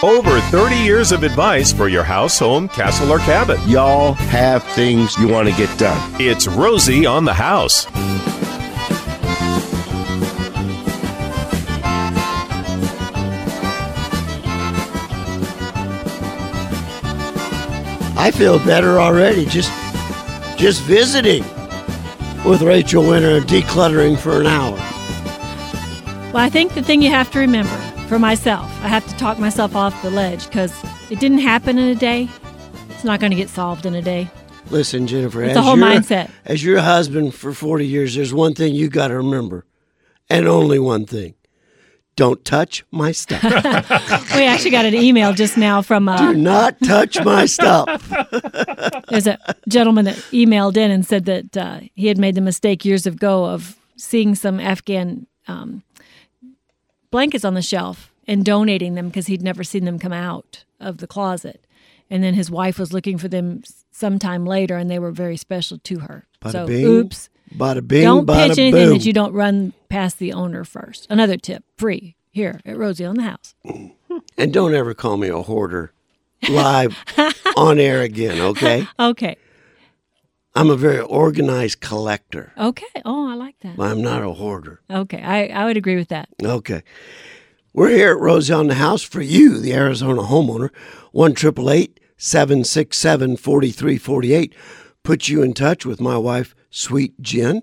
Over 30 years of advice for your house, home, castle, or cabin. Y'all have things you want to get done. It's Rosie on the House. I feel better already just just visiting with Rachel Winter and decluttering for an hour. Well, I think the thing you have to remember for myself, I have to talk myself off the ledge because it didn't happen in a day. It's not going to get solved in a day. Listen, Jennifer, It's as a whole your- mindset. As your husband for 40 years, there's one thing you got to remember, and only one thing. Don't touch my stuff. We actually got an email just now from Do uh, not touch my stuff. there's a gentleman that emailed in and said that uh, he had made the mistake years ago of seeing some Afghan um, blankets on the shelf and donating them because he'd never seen them come out of the closet. And then his wife was looking for them sometime later, and they were very special to her. Bada so, bing, oops. Bada bing, Don't bada pitch anything boom. that you don't run past the owner first. Another tip, free here at Rosie on the House. And don't ever call me a hoarder live on air again, okay? Okay. I'm a very organized collector. Okay. Oh, I like that. I'm not a hoarder. Okay. I, I would agree with that. Okay. We're here at Rosie on the House for you, the Arizona homeowner. 1 767 4348. Put you in touch with my wife, Sweet Jen,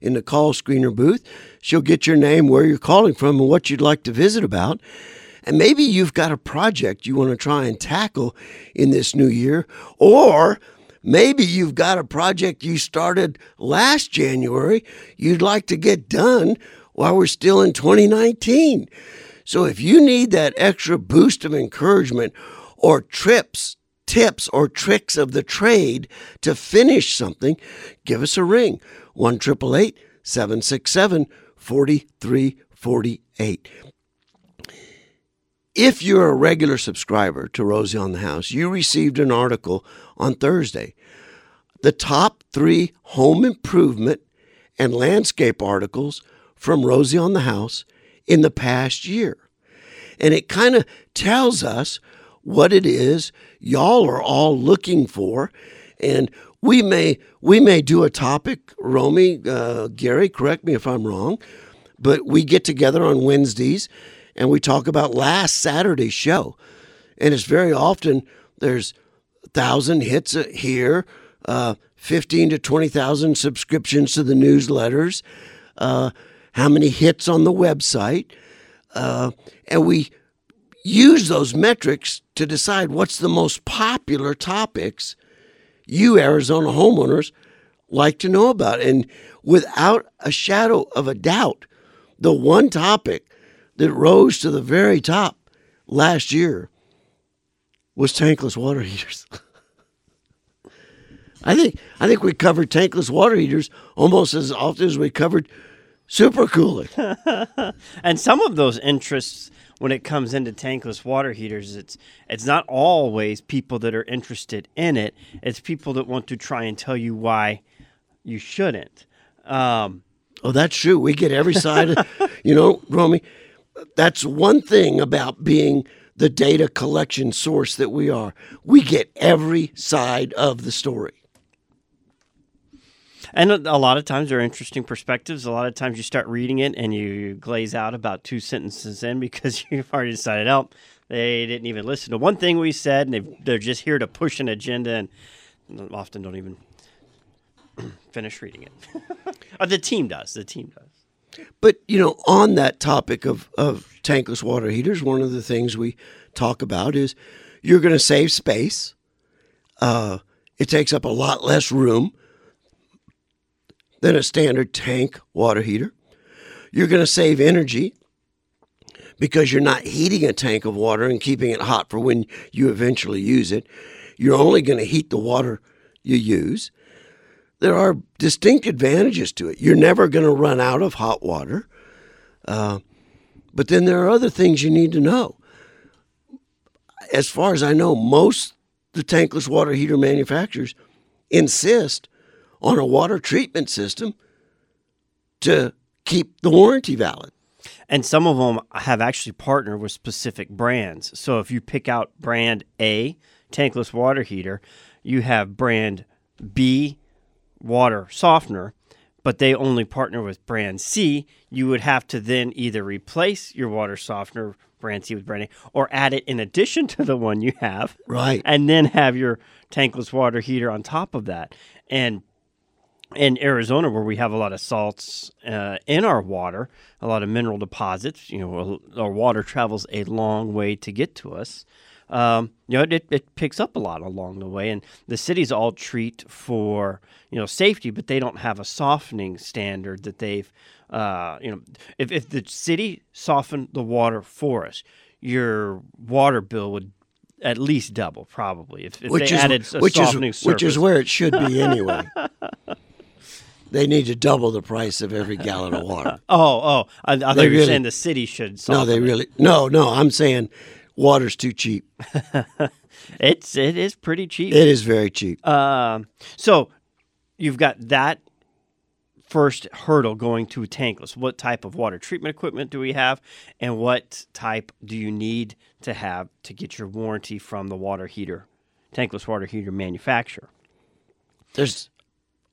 in the call screener booth. She'll get your name, where you're calling from, and what you'd like to visit about. And maybe you've got a project you want to try and tackle in this new year, or maybe you've got a project you started last January you'd like to get done while we're still in 2019. So if you need that extra boost of encouragement or trips, tips, or tricks of the trade to finish something, give us a ring 1 767 4348. If you're a regular subscriber to Rosie on the House, you received an article on Thursday. The top three home improvement and landscape articles from Rosie on the House in the past year. And it kind of tells us what it is y'all are all looking for. And we may we may do a topic, Romy, uh, Gary, correct me if I'm wrong, but we get together on Wednesdays and we talk about last Saturday's show. And it's very often there's thousand hits here, uh, 15 to 20,000 subscriptions to the newsletters, uh, how many hits on the website. Uh, and we use those metrics to decide what's the most popular topics you Arizona homeowners like to know about. And without a shadow of a doubt, the one topic that rose to the very top last year was tankless water heaters. I think I think we covered tankless water heaters almost as often as we covered supercooling. and some of those interests when it comes into tankless water heaters it's it's not always people that are interested in it it's people that want to try and tell you why you shouldn't um, Oh, that's true. We get every side. Of, you know, Romy, that's one thing about being the data collection source that we are. We get every side of the story. and a, lot of times they're interesting perspectives a lot of times you start reading it and you glaze out about two sentences in because you've already decided oh they didn't even listen to one thing we said and they're just here to push an agenda and often don't even finish reading it uh, the team does the team does But you know, on that topic of of tankless water heaters, one of the things we talk about is you're going to save space. Uh, it takes up a lot less room than a standard tank water heater. You're going to save energy because you're not heating a tank of water and keeping it hot for when you eventually use it. You're only going to heat the water you use there are distinct advantages to it. You're never going to run out of hot water. Uh, but then there are other things you need to know. As far as I know, most the tankless water heater manufacturers insist on a water treatment system to keep the warranty valid. And some of them have actually partnered with specific brands. So if you pick out brand A, tankless water heater, you have brand B, water softener, but they only partner with brand C, you would have to then either replace your water softener brand C with brand A or add it in addition to the one you have. Right. And then have your tankless water heater on top of that. And in Arizona, where we have a lot of salts uh, in our water, a lot of mineral deposits, you know, our water travels a long way to get to us. Um, you know, it, it picks up a lot along the way, and the cities all treat for you know safety, but they don't have a softening standard that they've, uh, you know, if if the city softened the water for us, your water bill would at least double probably if, if which they is added a which softening is which is where it should be anyway. they need to double the price of every gallon of water. Oh, oh! I, I thought They you were really- saying the city should. No, they really no, no. I'm saying water's too cheap. It's it is pretty cheap. It is very cheap. Um, so you've got that first hurdle going to tankless. What type of water treatment equipment do we have, and what type do you need to have to get your warranty from the water heater, tankless water heater manufacturer? There's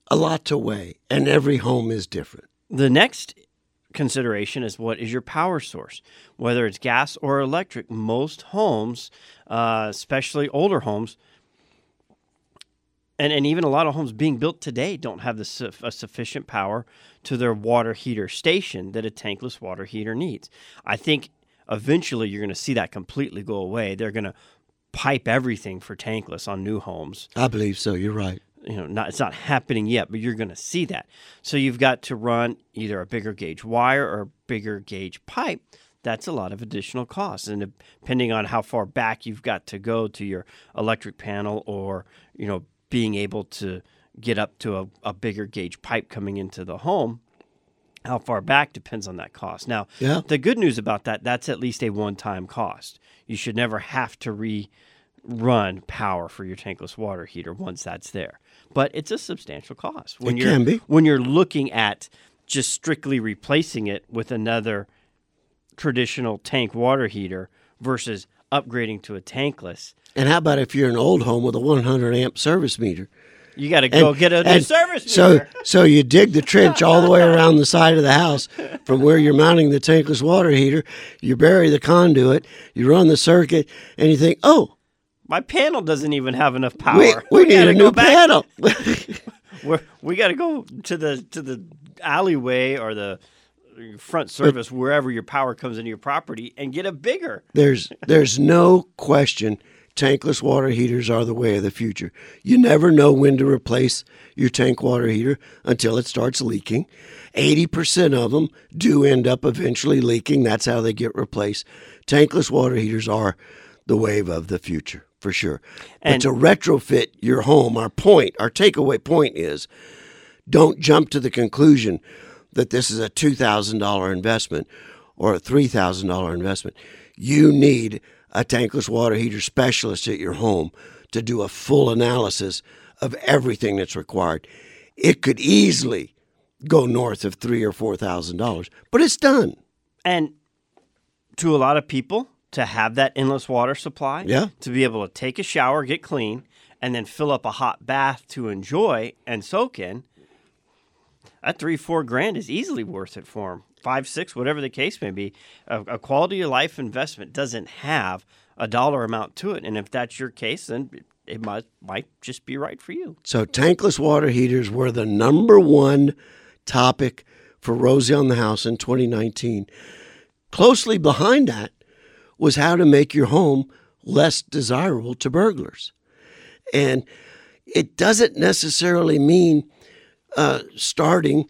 a lot to weigh, and every home is different. The next consideration is what is your power source, whether it's gas or electric. Most homes, uh, especially older homes, and, and even a lot of homes being built today don't have the a sufficient power to their water heater station that a tankless water heater needs. I think eventually you're going to see that completely go away. They're going to pipe everything for tankless on new homes I believe so. You're right. You know not it's not happening yet but you're going to see that. So you've got to run either a bigger gauge wire or a bigger gauge pipe. That's a lot of additional costs and depending on how far back you've got to go to your electric panel or you know being able to get up to a, a bigger gauge pipe coming into the home how far back depends on that cost. Now Yeah. the good news about that that's at least a one-time cost. You should never have to re run power for your tankless water heater once that's there but it's a substantial cost when It you're can be. when you're looking at just strictly replacing it with another traditional tank water heater versus upgrading to a tankless And how about if you're an old home with a 100 amp service meter? you got to go And- get a new service So, meter. so you dig the trench all the way around the side of the house from where you're mounting the tankless water heater. You bury the conduit, you run the circuit, and you think, oh, my panel doesn't even have enough power we, we need a new back- panel. We're, we got to go to the to the alleyway or the front service wherever your power comes into your property and get a bigger. there's there's no question tankless water heaters are the way of the future. You never know when to replace your tank water heater until it starts leaking. 80% of them do end up eventually leaking. That's how they get replaced. Tankless water heaters are the wave of the future for sure. And- but to retrofit your home, our point, our takeaway point is don't jump to the conclusion that this is a $2,000 investment or a $3,000 investment. You need a tankless water heater specialist at your home to do a full analysis of everything that's required. It could easily go north of three or four thousand dollars, but it's done. And to a lot of people, to have that endless water supply, Yeah. to be able to take a shower, get clean, and then fill up a hot bath to enjoy and soak in, that three, four grand is easily worth it for them. Five, six, whatever the case may be. A, a quality of life investment doesn't have a dollar amount to it. And if that's your case, then it, it might, might just be right for you. So tankless water heaters were the number one topic for Rosie on the House in 2019. Closely behind that was how to make your home less desirable to burglars. And it doesn't necessarily mean uh, starting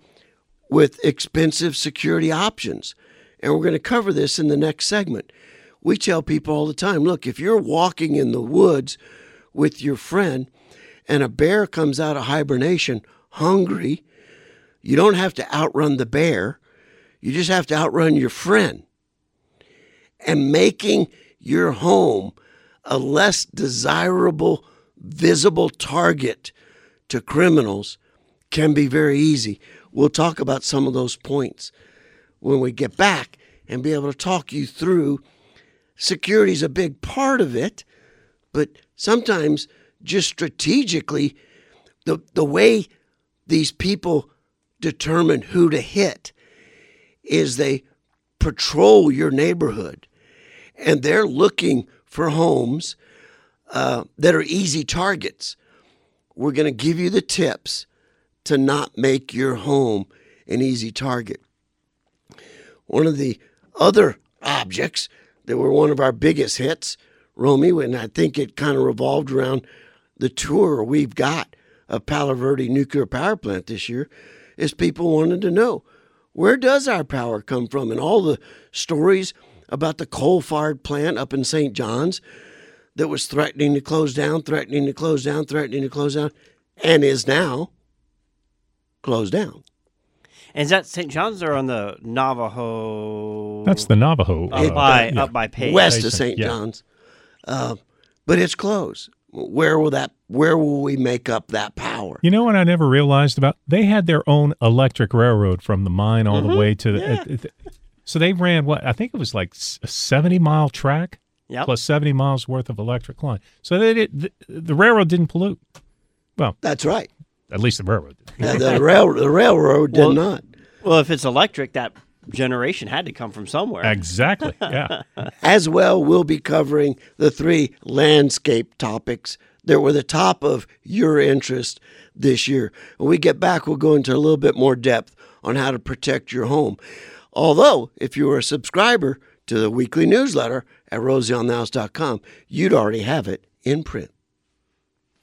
with expensive security options. And we're going to cover this in the next segment. We tell people all the time look, if you're walking in the woods with your friend and a bear comes out of hibernation hungry, you don't have to outrun the bear. You just have to outrun your friend. And making your home a less desirable, visible target to criminals can be very easy. We'll talk about some of those points when we get back and be able to talk you through. Security is a big part of it, but sometimes just strategically, the, the way these people determine who to hit is they patrol your neighborhood and they're looking for homes uh, that are easy targets. We're going to give you the tips to not make your home an easy target. One of the other objects that were one of our biggest hits, Romy, and I think it kind of revolved around the tour we've got of Palo Verde Nuclear Power Plant this year, is people wanted to know where does our power come from? And all the stories about the coal fired plant up in St. John's that was threatening to close down, threatening to close down, threatening to close down, and is now closed down. And is that St. John's or on the Navajo? That's the Navajo. up uh, by yeah. up by Page. West of St. yeah. John's. Uh, but it's closed. Where will that? Where will we make up that power? You know what I never realized about? They had their own electric railroad from the mine all the way to the. Yeah. it- it- so they ran what I think it was like a seventy mile track Yep. plus seventy miles worth of electric line. So they did, the, the railroad didn't pollute. Well, That's right. at least the railroad. Did. The, the rail, the railroad did Well- not. Well, if it's electric, that generation had to come from somewhere. Exactly. Yeah. As well, we'll be covering the three landscape topics that were the top of your interest this year. When we get back, we'll go into a little bit more depth on how to protect your home. Although, if you were a subscriber to the weekly newsletter at rosieonthehouse.com, you'd already have it in print.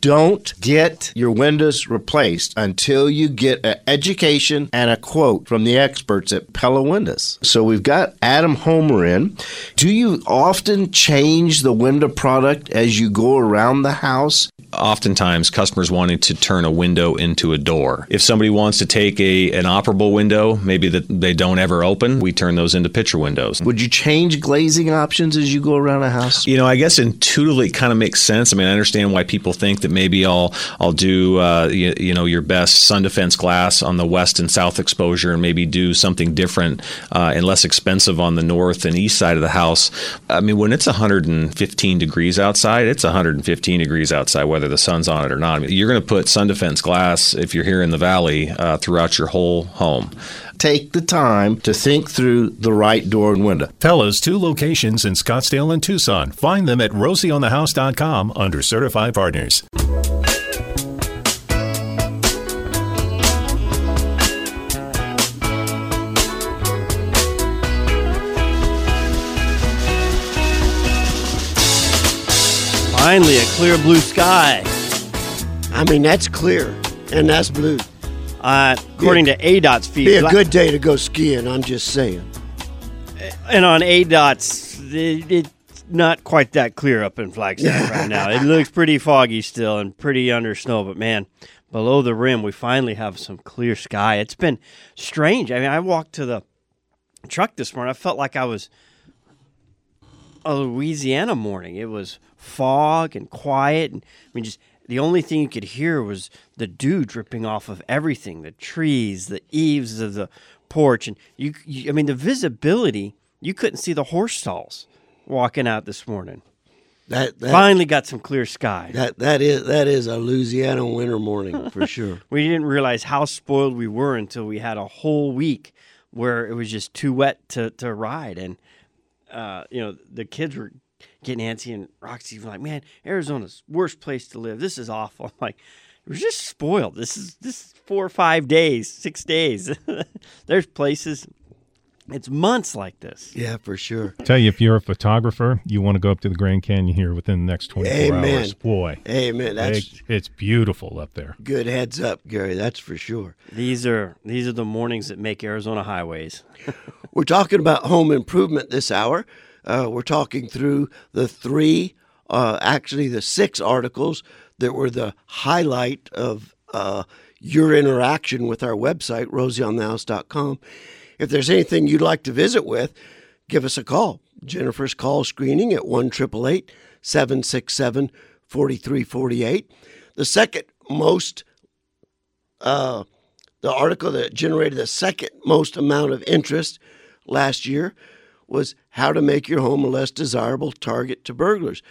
Don't get your windows replaced until you get an education and a quote from the experts at Pella Windows. So we've got Adam Homer in. Do you often change the window product as you go around the house? Oftentimes customers wanting to turn a window into a door. If somebody wants to take a an operable window, maybe that they don't ever open, we turn those into picture windows. Would you change glazing options as you go around a house? You know, I guess intuitively it kind of makes sense. I mean, I understand why people think that maybe I'll I'll do uh, you, you know your best sun defense glass on the west and south exposure, and maybe do something different uh, and less expensive on the north and east side of the house. I mean, when it's 115 degrees outside, it's 115 degrees outside, whether the sun's on it or not. I mean, you're going to put sun defense glass if you're here in the valley uh, throughout your whole home. Take the time to think through the right door and window. Pella's two locations in Scottsdale and Tucson. Find them at rosieonthehouse.com under certified partners. Finally, a clear blue sky. I mean, that's clear and that's blue. Uh, according to ADOT's feed, Be a good day to go skiing, I'm just saying. and on ADOT's, it, it's not quite that clear up in Flagstaff right now. It looks pretty foggy still and pretty under snow, but man, below the rim, we finally have some clear sky. It's been strange. I mean, I walked to the truck this morning. I felt like I was a Louisiana morning. It was fog and quiet, and I mean, just the only thing you could hear was the dew dripping off of everything, the trees, the eaves of the porch, and you, you I mean, the visibility. You couldn't see the horse stalls walking out this morning. That that, Finally got some clear sky. that that is that is a Louisiana winter morning for sure. we didn't realize how spoiled we were until we had a whole week where it was just too wet to, to ride. And, uh, you know, the kids were getting antsy, and Roxy was like, man, Arizona's worst place to live. This is awful. I'm like, we're just spoiled. This is this is four or five days, six days. There's places, it's months like this. Yeah, for sure. Tell you, if you're a photographer, you want to go up to the Grand Canyon here within the next 24 Amen. hours. Boy, Amen. That's it- it's beautiful up there. good heads up, Gary. That's for sure. These are these are the mornings that make Arizona highways. We're talking about home improvement this hour. Uh, we're talking through the three, uh, actually the six articles that were the highlight of uh, your interaction with our website, rosieonthehouse.com. If there's anything you'd like to visit with, give us a call. Jennifer's call screening at 1 767 4348. The second most uh, the article that generated the second most amount of interest last year was how to make your home a less desirable target to burglars.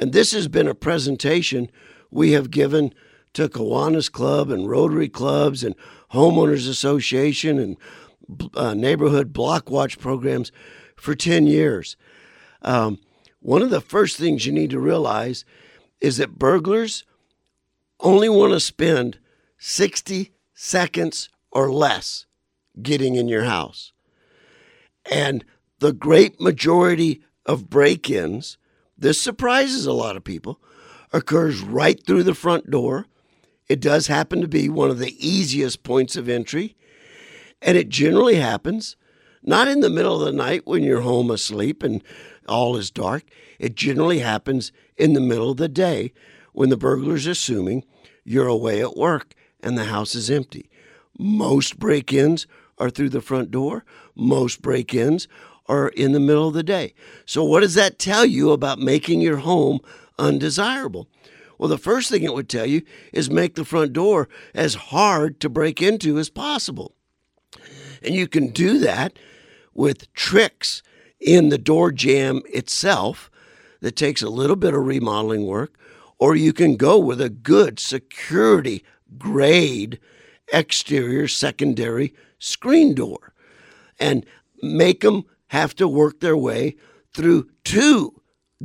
And this has been a presentation we have given to Kiwanis Club and Rotary Clubs and Homeowners Association and uh, neighborhood block watch programs for 10 years. Um, one of the first things you need to realize is that burglars only want to spend 60 seconds or less getting in your house. And the great majority of break ins, this surprises a lot of people, occurs right through the front door. It does happen to be one of the easiest points of entry. And it generally happens not in the middle of the night when you're home asleep and all is dark. It generally happens in the middle of the day when the burglar's assuming you're away at work and the house is empty. Most break ins are through the front door, most break ins are in the middle of the day. So, what does that tell you about making your home undesirable? Well, the first thing it would tell you is make the front door as hard to break into as possible. And you can do that with tricks in the door jamb itself that takes a little bit of remodeling work, or you can go with a good security grade exterior secondary screen door and make them have to work their way through two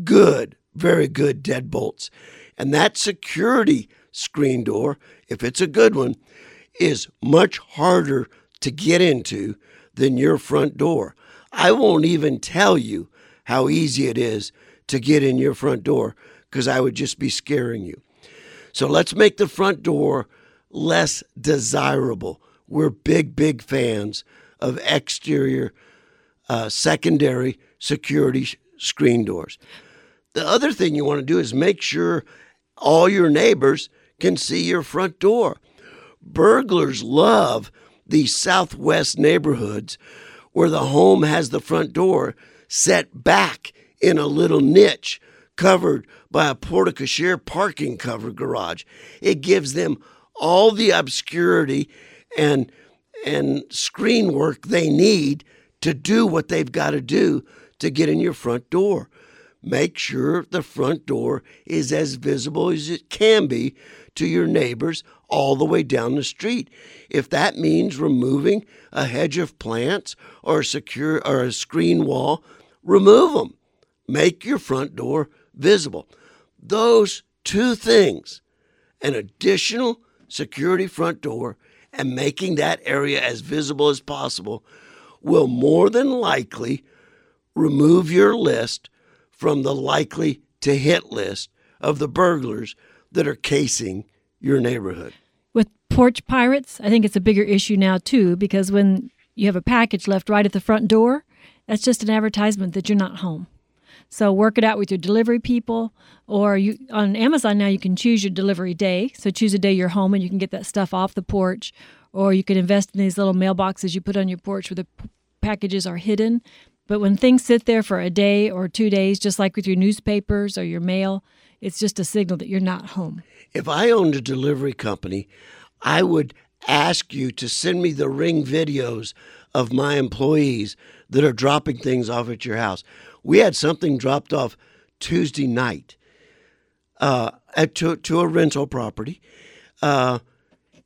good, very good deadbolts. And that security screen door, if it's a good one, is much harder to get into than your front door. I won't even tell you how easy it is to get in your front door because I would just be scaring you. So let's make the front door less desirable. We're big, big fans of exterior uh, secondary security screen doors. The other thing you want to do is make sure all your neighbors can see your front door. Burglars love these southwest neighborhoods where the home has the front door set back in a little niche covered by a porte cochere parking cover garage. It gives them all the obscurity and and screen work they need to do what they've got to do to get in your front door. Make sure the front door is as visible as it can be to your neighbors all the way down the street. If that means removing a hedge of plants or a secure or a screen wall, remove them. Make your front door visible. Those two things, an additional security front door and making that area as visible as possible will more than likely remove your list from the likely to hit list of the burglars that are casing your neighborhood. With porch pirates, I think it's a bigger issue now too because when you have a package left right at the front door, that's just an advertisement that you're not home. So work it out with your delivery people, or you on Amazon now you can choose your delivery day. So choose a day you're home and you can get that stuff off the porch, or you can invest in these little mailboxes you put on your porch where the p- packages are hidden. But when things sit there for a day or two days, just like with your newspapers or your mail, it's just a signal that you're not home. If I owned a delivery company, I would ask you to send me the ring videos of my employees that are dropping things off at your house. We had something dropped off Tuesday night uh, at, to, to a rental property. Uh,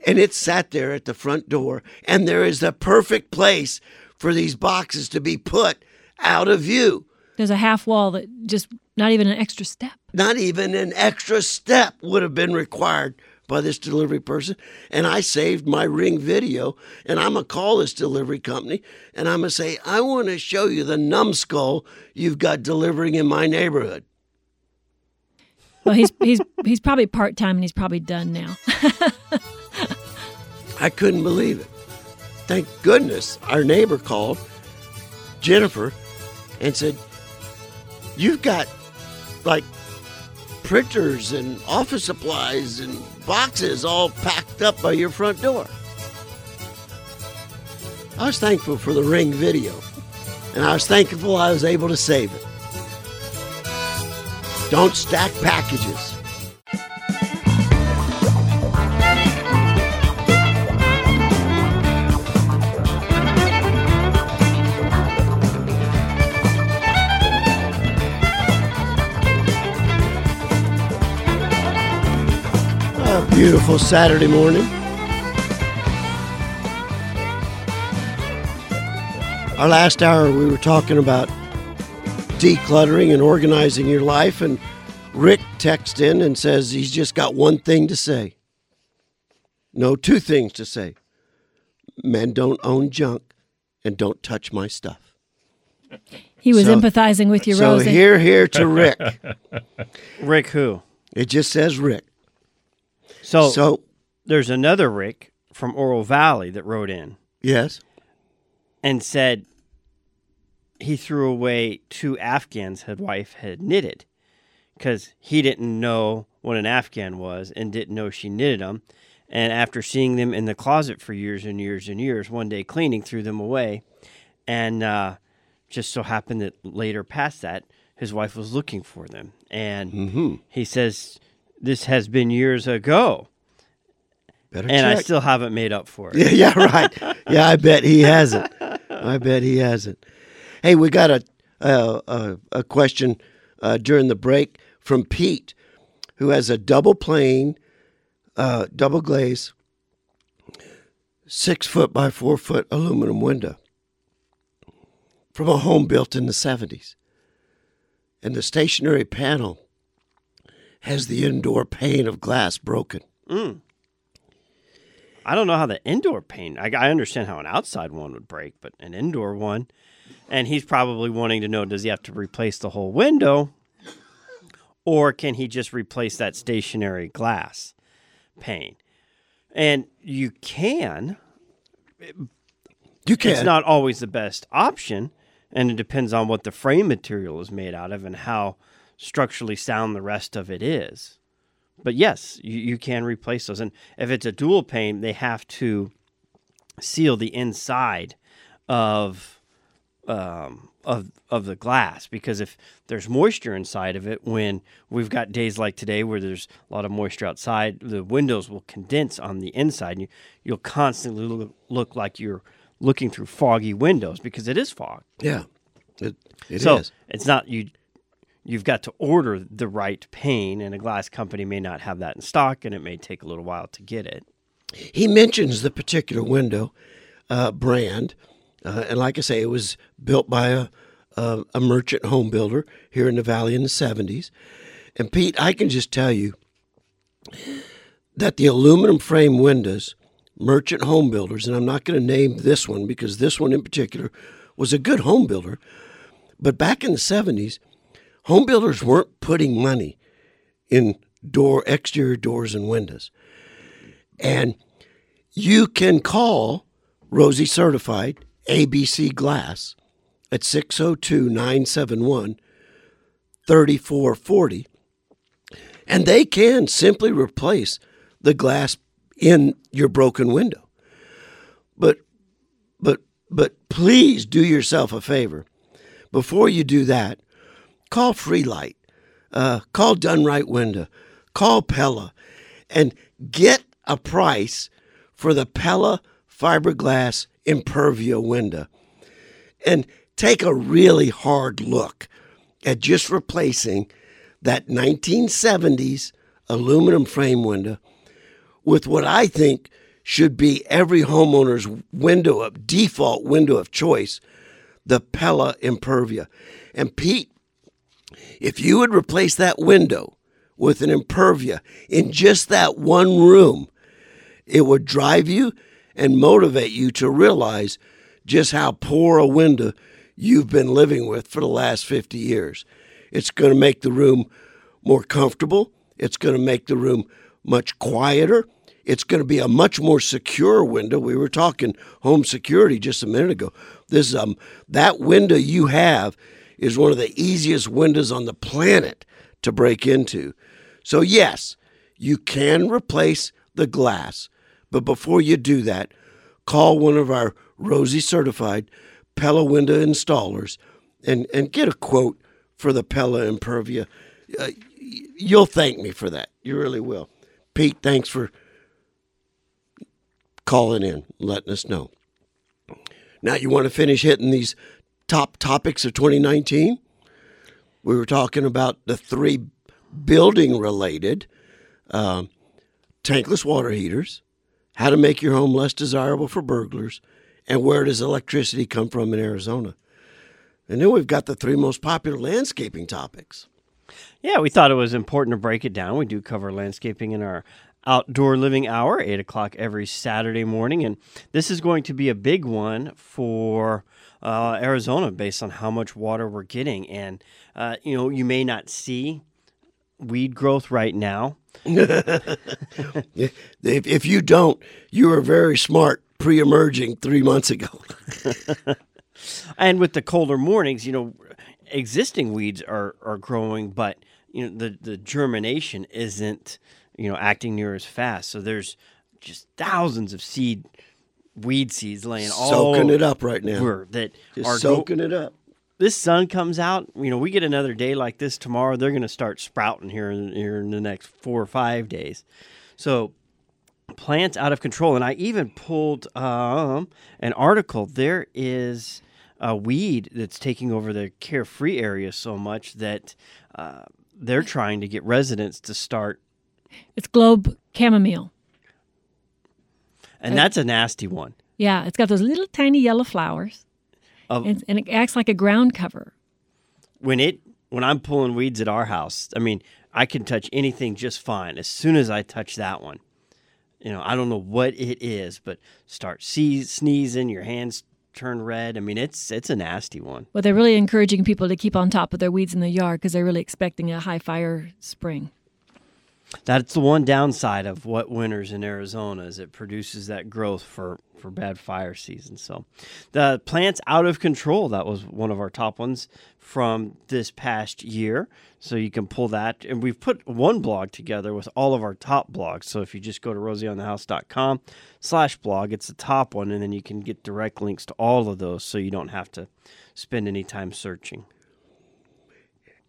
and it sat there at the front door, and there is the perfect place for these boxes to be put out of view. There's a half wall that just not even an extra step. Not even an extra step would have been required by this delivery person. And I saved my ring video, and I'm going to call this delivery company and I'm going to say, I want to show you the numbskull you've got delivering in my neighborhood. Well, he's he's he's probably part time and he's probably done now. I couldn't believe it. Thank goodness our neighbor called, Jennifer, and said, You've got like printers and office supplies and boxes all packed up by your front door. I was thankful for the ring video, and I was thankful I was able to save it. Don't stack packages. Beautiful Saturday morning. Our last hour, we were talking about decluttering and organizing your life, and Rick texts in and says he's just got one thing to say. No, two things to say. Men don't own junk, and don't touch my stuff. He was So- empathizing with you, so Rosie. here, here to Rick. Rick who? It just says Rick. So, So, there's another Rick from Oro Valley that wrote in yes. and said he threw away two Afghans his wife had knitted because he didn't know what an Afghan was and didn't know she knitted them. And after seeing them in the closet for years and years and years, one day cleaning, threw them away. And uh, just so happened that later past that, his wife was looking for them. And he says, This has been years ago. Better And I still haven't made up for it. Yeah, yeah, right. Yeah, I bet he hasn't. I bet he hasn't. Hey, we got a a, a, a question uh, during the break from Pete, who has a double plane, uh, double glaze, six foot by four foot aluminum window from a home built in the seventies, and the stationary panel has the indoor pane of glass broken. Mm. I don't know how the indoor pane. I, I understand how an outside one would break, but an indoor one, and he's probably wanting to know: Does he have to replace the whole window, or can he just replace that stationary glass pane? And you can. You can It's not always the best option, and it depends on what the frame material is made out of and how structurally sound the rest of it is. But yes, you, you can replace those. And if it's a dual pane, they have to seal the inside of um, of of the glass because if there's moisture inside of it, when we've got days like today where there's a lot of moisture outside, the windows will condense on the inside, and you, you'll constantly look, look like you're looking through foggy windows because it is fog. Yeah, it, it is. so it's not you. You've got to order the right pane, and a glass company may not have that in stock, and it may take a little while to get it. He mentions the particular window uh, brand, uh, and like I say, it was built by a, a a merchant home builder here in the valley in the seventies. And Pete, I can just tell you that the aluminum frame windows, merchant home builders, and I'm not going to name this one because this one in particular was a good home builder, but back in the seventies, home builders weren't putting money in door exterior doors and windows. And you can call Rosie Certified ABC Glass at 602 971 3440. And they can simply replace the glass in your broken window. But, but, but please do yourself a favor. Before you do that, call Freelight, uh, call Done Right Window, call Pella, and get a price for the Pella fiberglass Impervia window. And take a really hard look at just replacing that 1970s aluminum frame window with what I think should be every homeowner's window of default window of choice, the Pella Impervia. And Pete, if you would replace that window with an Impervia in just that one room, it would drive you and motivate you to realize just how poor a window you've been living with for the last 50 years. It's going to make the room more comfortable. It's going to make the room much quieter. It's going to be a much more secure window. We were talking home security just a minute ago. This um that window you have is one of the easiest windows on the planet to break into. So yes, you can replace the glass, but before you do that, call one of our Rosie certified Pella window installers and, and get a quote for the Pella Impervia. Uh, you'll thank me for that. You really will. Pete, thanks for calling in, letting us know. Now, you want to finish hitting these top topics of 2019? We were talking about the three building related um, tankless water heaters, how to make your home less desirable for burglars, and where does electricity come from in Arizona. And then we've got the three most popular landscaping topics. Yeah, we thought it was important to break it down. We do cover landscaping in our outdoor living hour, 8 o'clock every Saturday morning. And this is going to be a big one for uh, Arizona based on how much water we're getting. And, uh, you know, you may not see weed growth right now. if, if you don't, you were very smart pre emerging three months ago. and with the colder mornings, you know, existing weeds are, are growing, but you know the the germination isn't you know acting near as fast. So there's just thousands of seed weed seeds laying all soaking it up right now. over that Just are soaking go- it up. This sun comes out. You know, we get another day like this tomorrow. They're going to start sprouting here in, here in the next four or five days. So plants out of control. And I even pulled um, an article. There is a weed that's taking over the Carefree area so much that uh, they're trying to get residents to start, It's globe chamomile. And that's a nasty one. Yeah, it's got those little tiny yellow flowers, and, and it acts like a ground cover. when it when I'm pulling weeds at our house, I mean, I can touch anything just fine. As soon as I touch that one, you know, I don't know what it is, but start see, sneezing, your hands turn red. I mean, it's it's a nasty one. Well, they're really encouraging people to keep on top of their weeds in the yard because they're really expecting a high fire spring. That's the one downside of what winters in Arizona is it produces that growth for for bad fire season. So the plants out of control that was one of our top ones from this past year. So you can pull that and we've put one blog together with all of our top blogs. So if you just go to rosieonthehouse.com slash blog, it's the top one and then you can get direct links to all of those so you don't have to spend any time searching.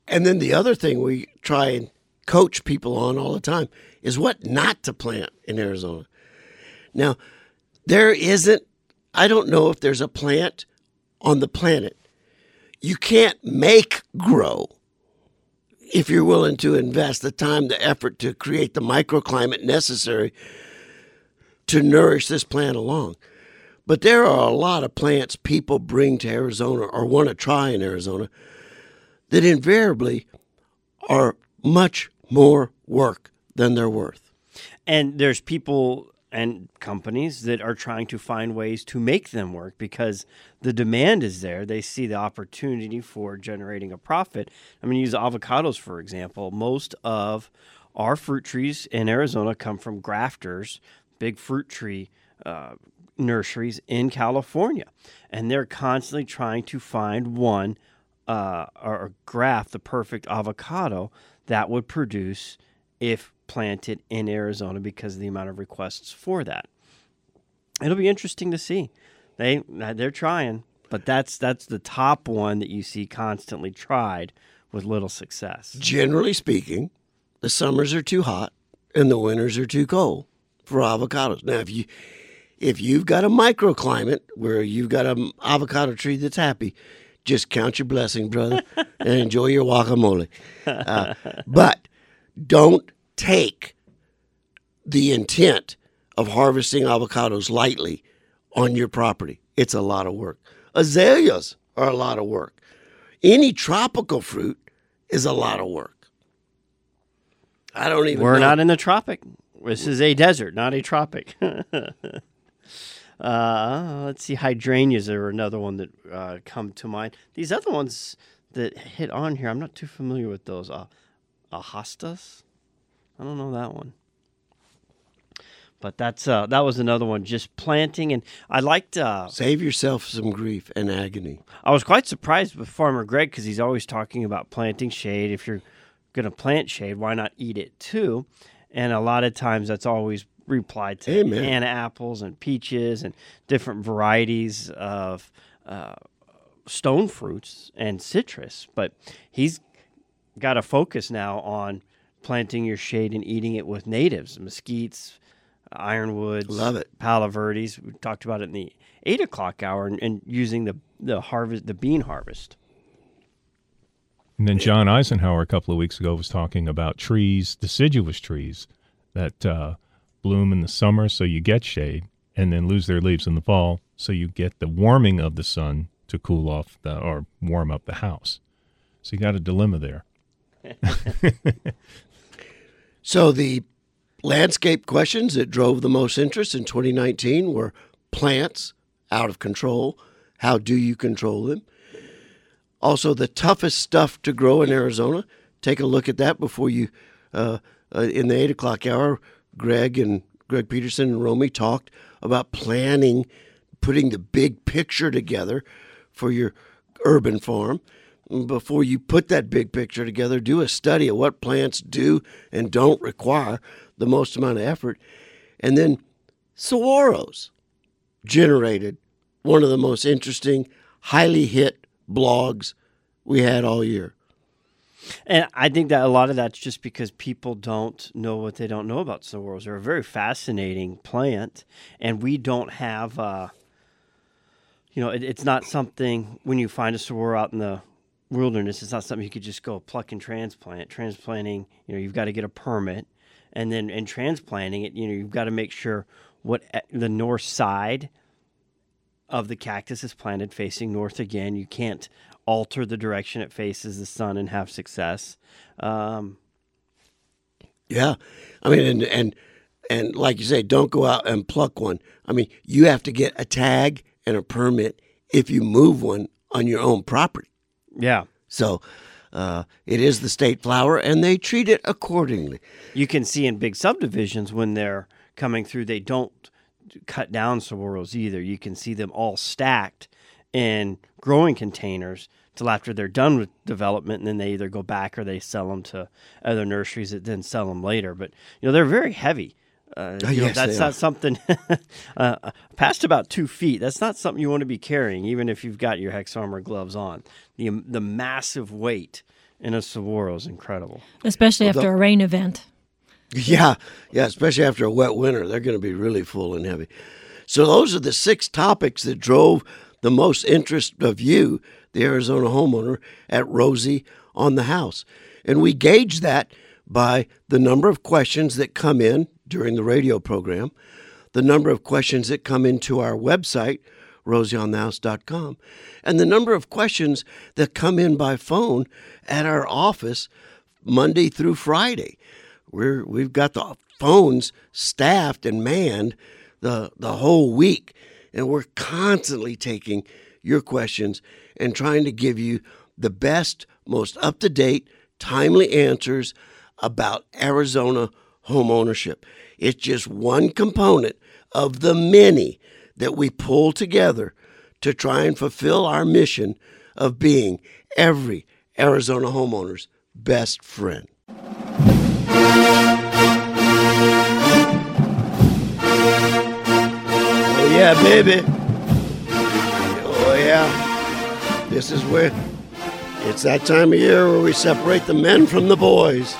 And then the other thing we try and coach people on all the time is what not to plant in Arizona. Now, there isn't, I don't know if there's a plant on the planet you can't make grow if you're willing to invest the time, the effort to create the microclimate necessary to nourish this plant along. But there are a lot of plants people bring to Arizona or want to try in Arizona that invariably are much more work than they're worth. And there's people and companies that are trying to find ways to make them work because the demand is there. They see the opportunity for generating a profit. I'm going to use avocados, for example. Most of our fruit trees in Arizona come from grafters, big fruit tree uh, nurseries in California. And they're constantly trying to find one uh, or graft the perfect avocado that would produce if planted in Arizona because of the amount of requests for that. It'll be interesting to see. They uh, they're trying, but that's that's the top one that you see constantly tried with little success. Generally speaking, the summers are too hot and the winters are too cold for avocados. Now, if you if you've got a microclimate where you've got an avocado tree that's happy, just count your blessings, brother, and enjoy your guacamole. Uh, but don't take the intent of harvesting avocados lightly on your property. It's a lot of work. Azaleas are a lot of work. Any tropical fruit is a lot of work. I don't even We're know. not in the tropic. This is a desert, not a tropic. uh, let's see, hydrangeas are another one that uh, come to mind. These other ones that hit on here, I'm not too familiar with those. Uh, ahostas, I don't know that one. But that's uh, that was another one. Just planting, and I liked. Uh, Save yourself some grief and agony. I was quite surprised with Farmer Greg because he's always talking about planting shade. If you're going to plant shade, why not eat it too? And a lot of times that's always replied to Amen. Anna apples and peaches and different varieties of uh, stone fruits and citrus. But he's got a focus now on planting your shade and eating it with natives, mesquites, ironwoods, Love it. palo verdes. We talked about it in the eight o'clock hour and, and using the the harvest, the bean harvest. And then John Eisenhower a couple of weeks ago was talking about trees, deciduous trees that uh, bloom in the summer, so you get shade, and then lose their leaves in the fall, so you get the warming of the sun to cool off the, or warm up the house. So you got a dilemma there. So the landscape questions that drove the most interest in 2019 were plants out of control. How do you control them? Also, the toughest stuff to grow in Arizona. Take a look at that before you, uh, uh, in the eight o'clock hour. Greg and Greg Peterson and Romy talked about planning, putting the big picture together for your urban farm. Before you put that big picture together, do a study of what plants do and don't require the most amount of effort. And then saguaros generated one of the most interesting, highly hit blogs we had all year. And I think that a lot of that's just because people don't know what they don't know about saguaros. They're a very fascinating plant, and we don't have, uh, you know, it, it's not something when you find a saguaro out in the wilderness, it's not something you could just go pluck and transplant. Transplanting, you know, you've got to get a permit, and then in transplanting it, you know, you've got to make sure what e- the north side of the cactus is planted facing north again. You can't alter the direction it faces the sun and have success. Um, Yeah, I mean, and and and like you say, don't go out and pluck one. I mean, you have to get a tag and a permit if you move one on your own property. yeah. So uh, it is the state flower, and they treat it accordingly. You can see in big subdivisions when they're coming through, they don't cut down saguaros either. You can see them all stacked in growing containers till after they're done with development, and then they either go back or they sell them to other nurseries that then sell them later. But you know they're very heavy. Uh, you know, yes, that's not are. something uh, past about two feet. That's not something you want to be carrying, even if you've got your HexArmor gloves on. The the massive weight in a saguaro is incredible. especially after a rain event. Yeah, yeah, especially after a wet winter, they're going to be really full and heavy. So those are the six topics that drove the most interest of you, the Arizona homeowner, at Rosie on the house. And we gauge that by the number of questions that come in during the radio program, the number of questions that come into our website, rosieonthehouse.com, and the number of questions that come in by phone at our office Monday through Friday. We're we've got the phones staffed and manned the the whole week, and we're constantly taking your questions and trying to give you the best, most up to date, timely answers about Arizona home ownership. It's just one component of the many that we pull together to try and fulfill our mission of being every Arizona homeowner's best friend. Oh, yeah, baby. Yeah. This is where it's that time of year where we separate the men from the boys.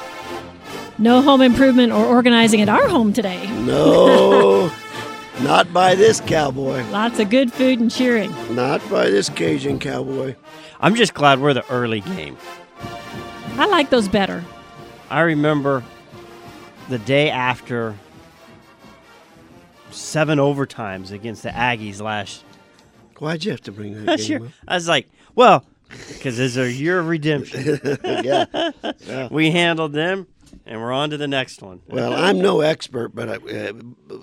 No home improvement or organizing at our home today. No, not by this cowboy. Lots of good food and cheering. Not by this Cajun cowboy. I'm just glad we're the early game. I like those better. I remember the day after seven overtimes against the Aggies last Why'd you have to bring that game year. I was like, well, because it's a year of redemption. up? yeah. we handled them, and we're on to the next one. Well, I'm no expert, but I, uh,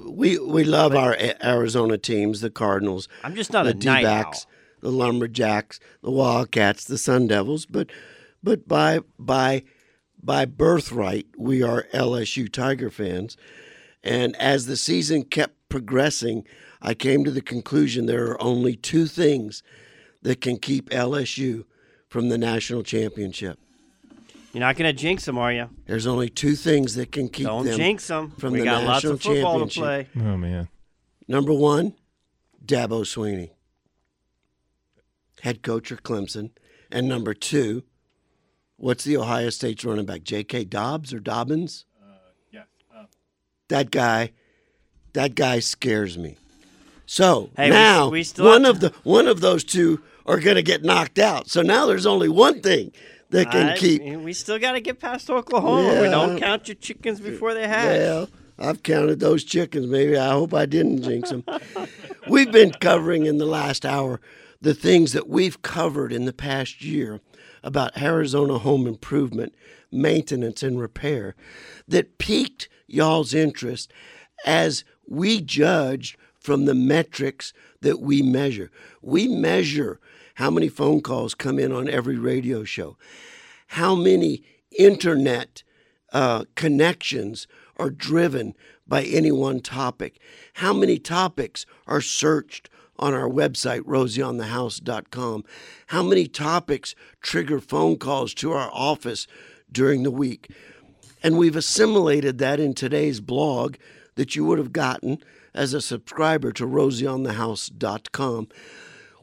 we we love our A- Arizona teams: the Cardinals, I'm just not the a night D-backs, owl. the Lumberjacks, the Wildcats, the Sun Devils. But but by by by birthright, we are LSU Tiger fans. And as the season kept progressing, I came to the conclusion there are only two things that can keep LSU from the national championship. You're not going to jinx them, are you? There's only two things that can keep Don't them jinx them. from we the got lots national of football to championship. play. Oh man. Number one, Dabo Swinney, head coach of Clemson. And number two, what's the Ohio State's running back? J.K. Dobbs or Dobbins? Uh, yeah. Uh. That guy, that guy scares me. So Hey, now we still one have of the one of those two are going to get knocked out. So now there's only one thing that can I- keep. We still got to get past Oklahoma. We don't count your chickens before they hatch. Well, I've counted those chickens. Maybe I hope I didn't jinx them. we've been covering in the last hour the things that we've covered in the past year about Arizona home improvement, maintenance, and repair that piqued y'all's interest as we judged from the metrics that we measure. We measure how many phone calls come in on every radio show, how many internet uh, connections are driven by any one topic, how many topics are searched on our website, rosieonthehouse.com, how many topics trigger phone calls to our office during the week. And we've assimilated that in today's blog that you would have gotten as a subscriber to rosieonthehouse.com.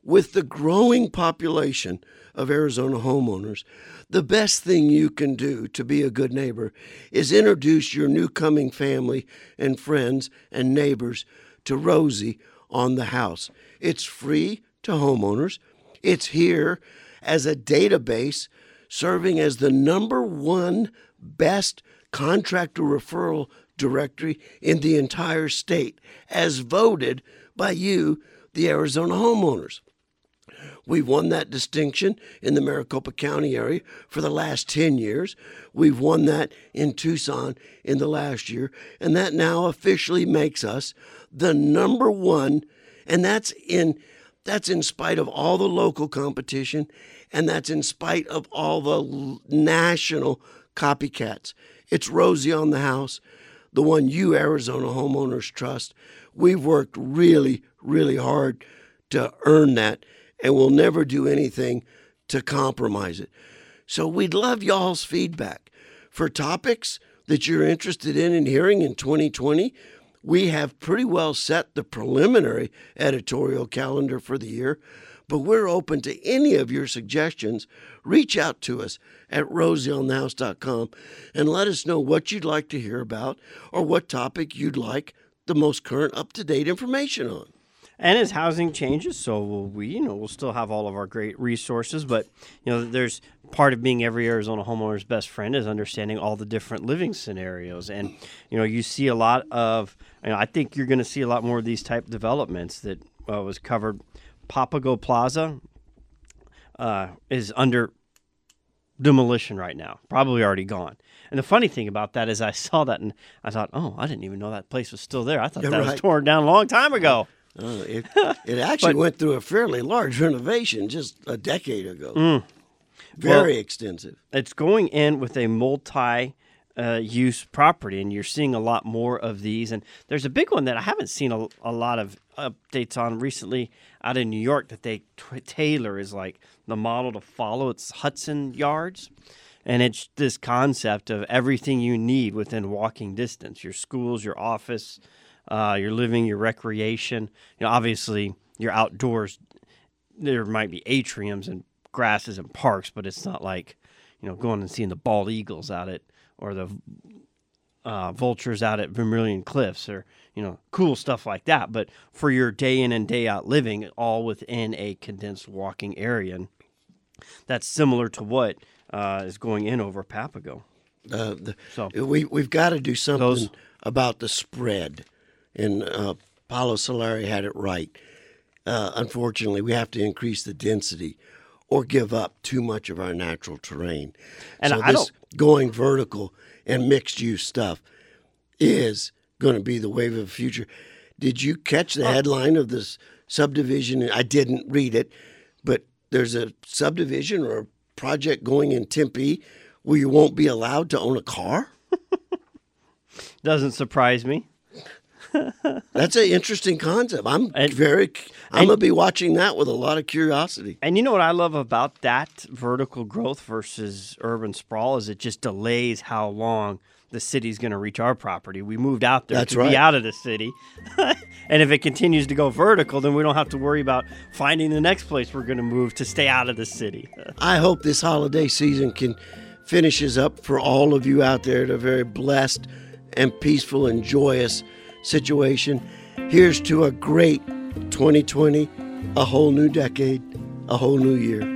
With the growing population of Arizona homeowners, the best thing you can do to be a good neighbor is introduce your new coming family and friends and neighbors to Rosie on the house. It's free to homeowners. It's here as a database serving as the number one best contractor referral directory in the entire state, as voted by you, the Arizona homeowners. We've won that distinction in the Maricopa County area for the last 10 years. We've won that in Tucson in the last year. And that now officially makes us the number one. And that's in, that's in spite of all the local competition. And that's in spite of all the national copycats. It's Rosie on the house, the one you Arizona homeowners trust. We've worked really, really hard to earn that and we'll never do anything to compromise it. So we'd love y'all's feedback. For topics that you're interested in and hearing in 2020, we have pretty well set the preliminary editorial calendar for the year, but we're open to any of your suggestions. Reach out to us at rosieonthehouse.com and let us know what you'd like to hear about or what topic you'd like the most current up to date information on. And as housing changes, so will we. You know, we'll still have all of our great resources, but you know, there's part of being every Arizona homeowner's best friend is understanding all the different living scenarios. And you know, you see a lot of. You know, I think you're going to see a lot more of these type developments that uh, was covered. Papago Plaza uh, is under demolition right now, probably already gone. And the funny thing about that is, I saw that and I thought, oh, I didn't even know that place was still there. I thought Yeah, that was torn down a long time ago. Uh, it, it actually But- went through a fairly large renovation just a decade ago. Mm. Very Well- extensive. it's going in with a multi uh, use property, and you're seeing a lot more of these. And there's a big one that I haven't seen a, a lot of updates on recently out in New York that they t- tailor is like the model to follow. It's Hudson Yards. And it's this concept of everything you need within walking distance your schools, your office, uh, your living, your recreation. You know, obviously, your outdoors there might be atriums and grasses and parks, but it's not like you know going and seeing the bald eagles out at or the uh, vultures out at Vermilion Cliffs or you know cool stuff like that. But for your day in and day out living, all within a condensed walking area, and that's similar to what uh, is going in over Papago. Uh, the, So- we we've got to do something Those- about the spread, and uh, Paolo Soleri had it right. Uh, unfortunately, we have to increase the density or give up too much of our natural terrain. And so I this don't- going vertical and mixed use stuff is going to be the wave of the future. Did you catch the oh. headline of this subdivision? I didn't read it, but there's a subdivision or a project going in Tempe where you won't be allowed to own a car. Doesn't surprise me. That's an interesting concept. I'm And- very. I'm and- gonna be watching that with a lot of curiosity. And you know what I love about that vertical growth versus urban sprawl is it just delays how long the city's going to reach our property. We moved out there That's to right. be out of the city. and if it continues to go vertical, then we don't have to worry about finding the next place we're going to move to stay out of the city. I hope this holiday season can finishes up for all of you out there at a very blessed and peaceful and joyous situation. Here's to a great 2020, a whole new decade, a whole new year.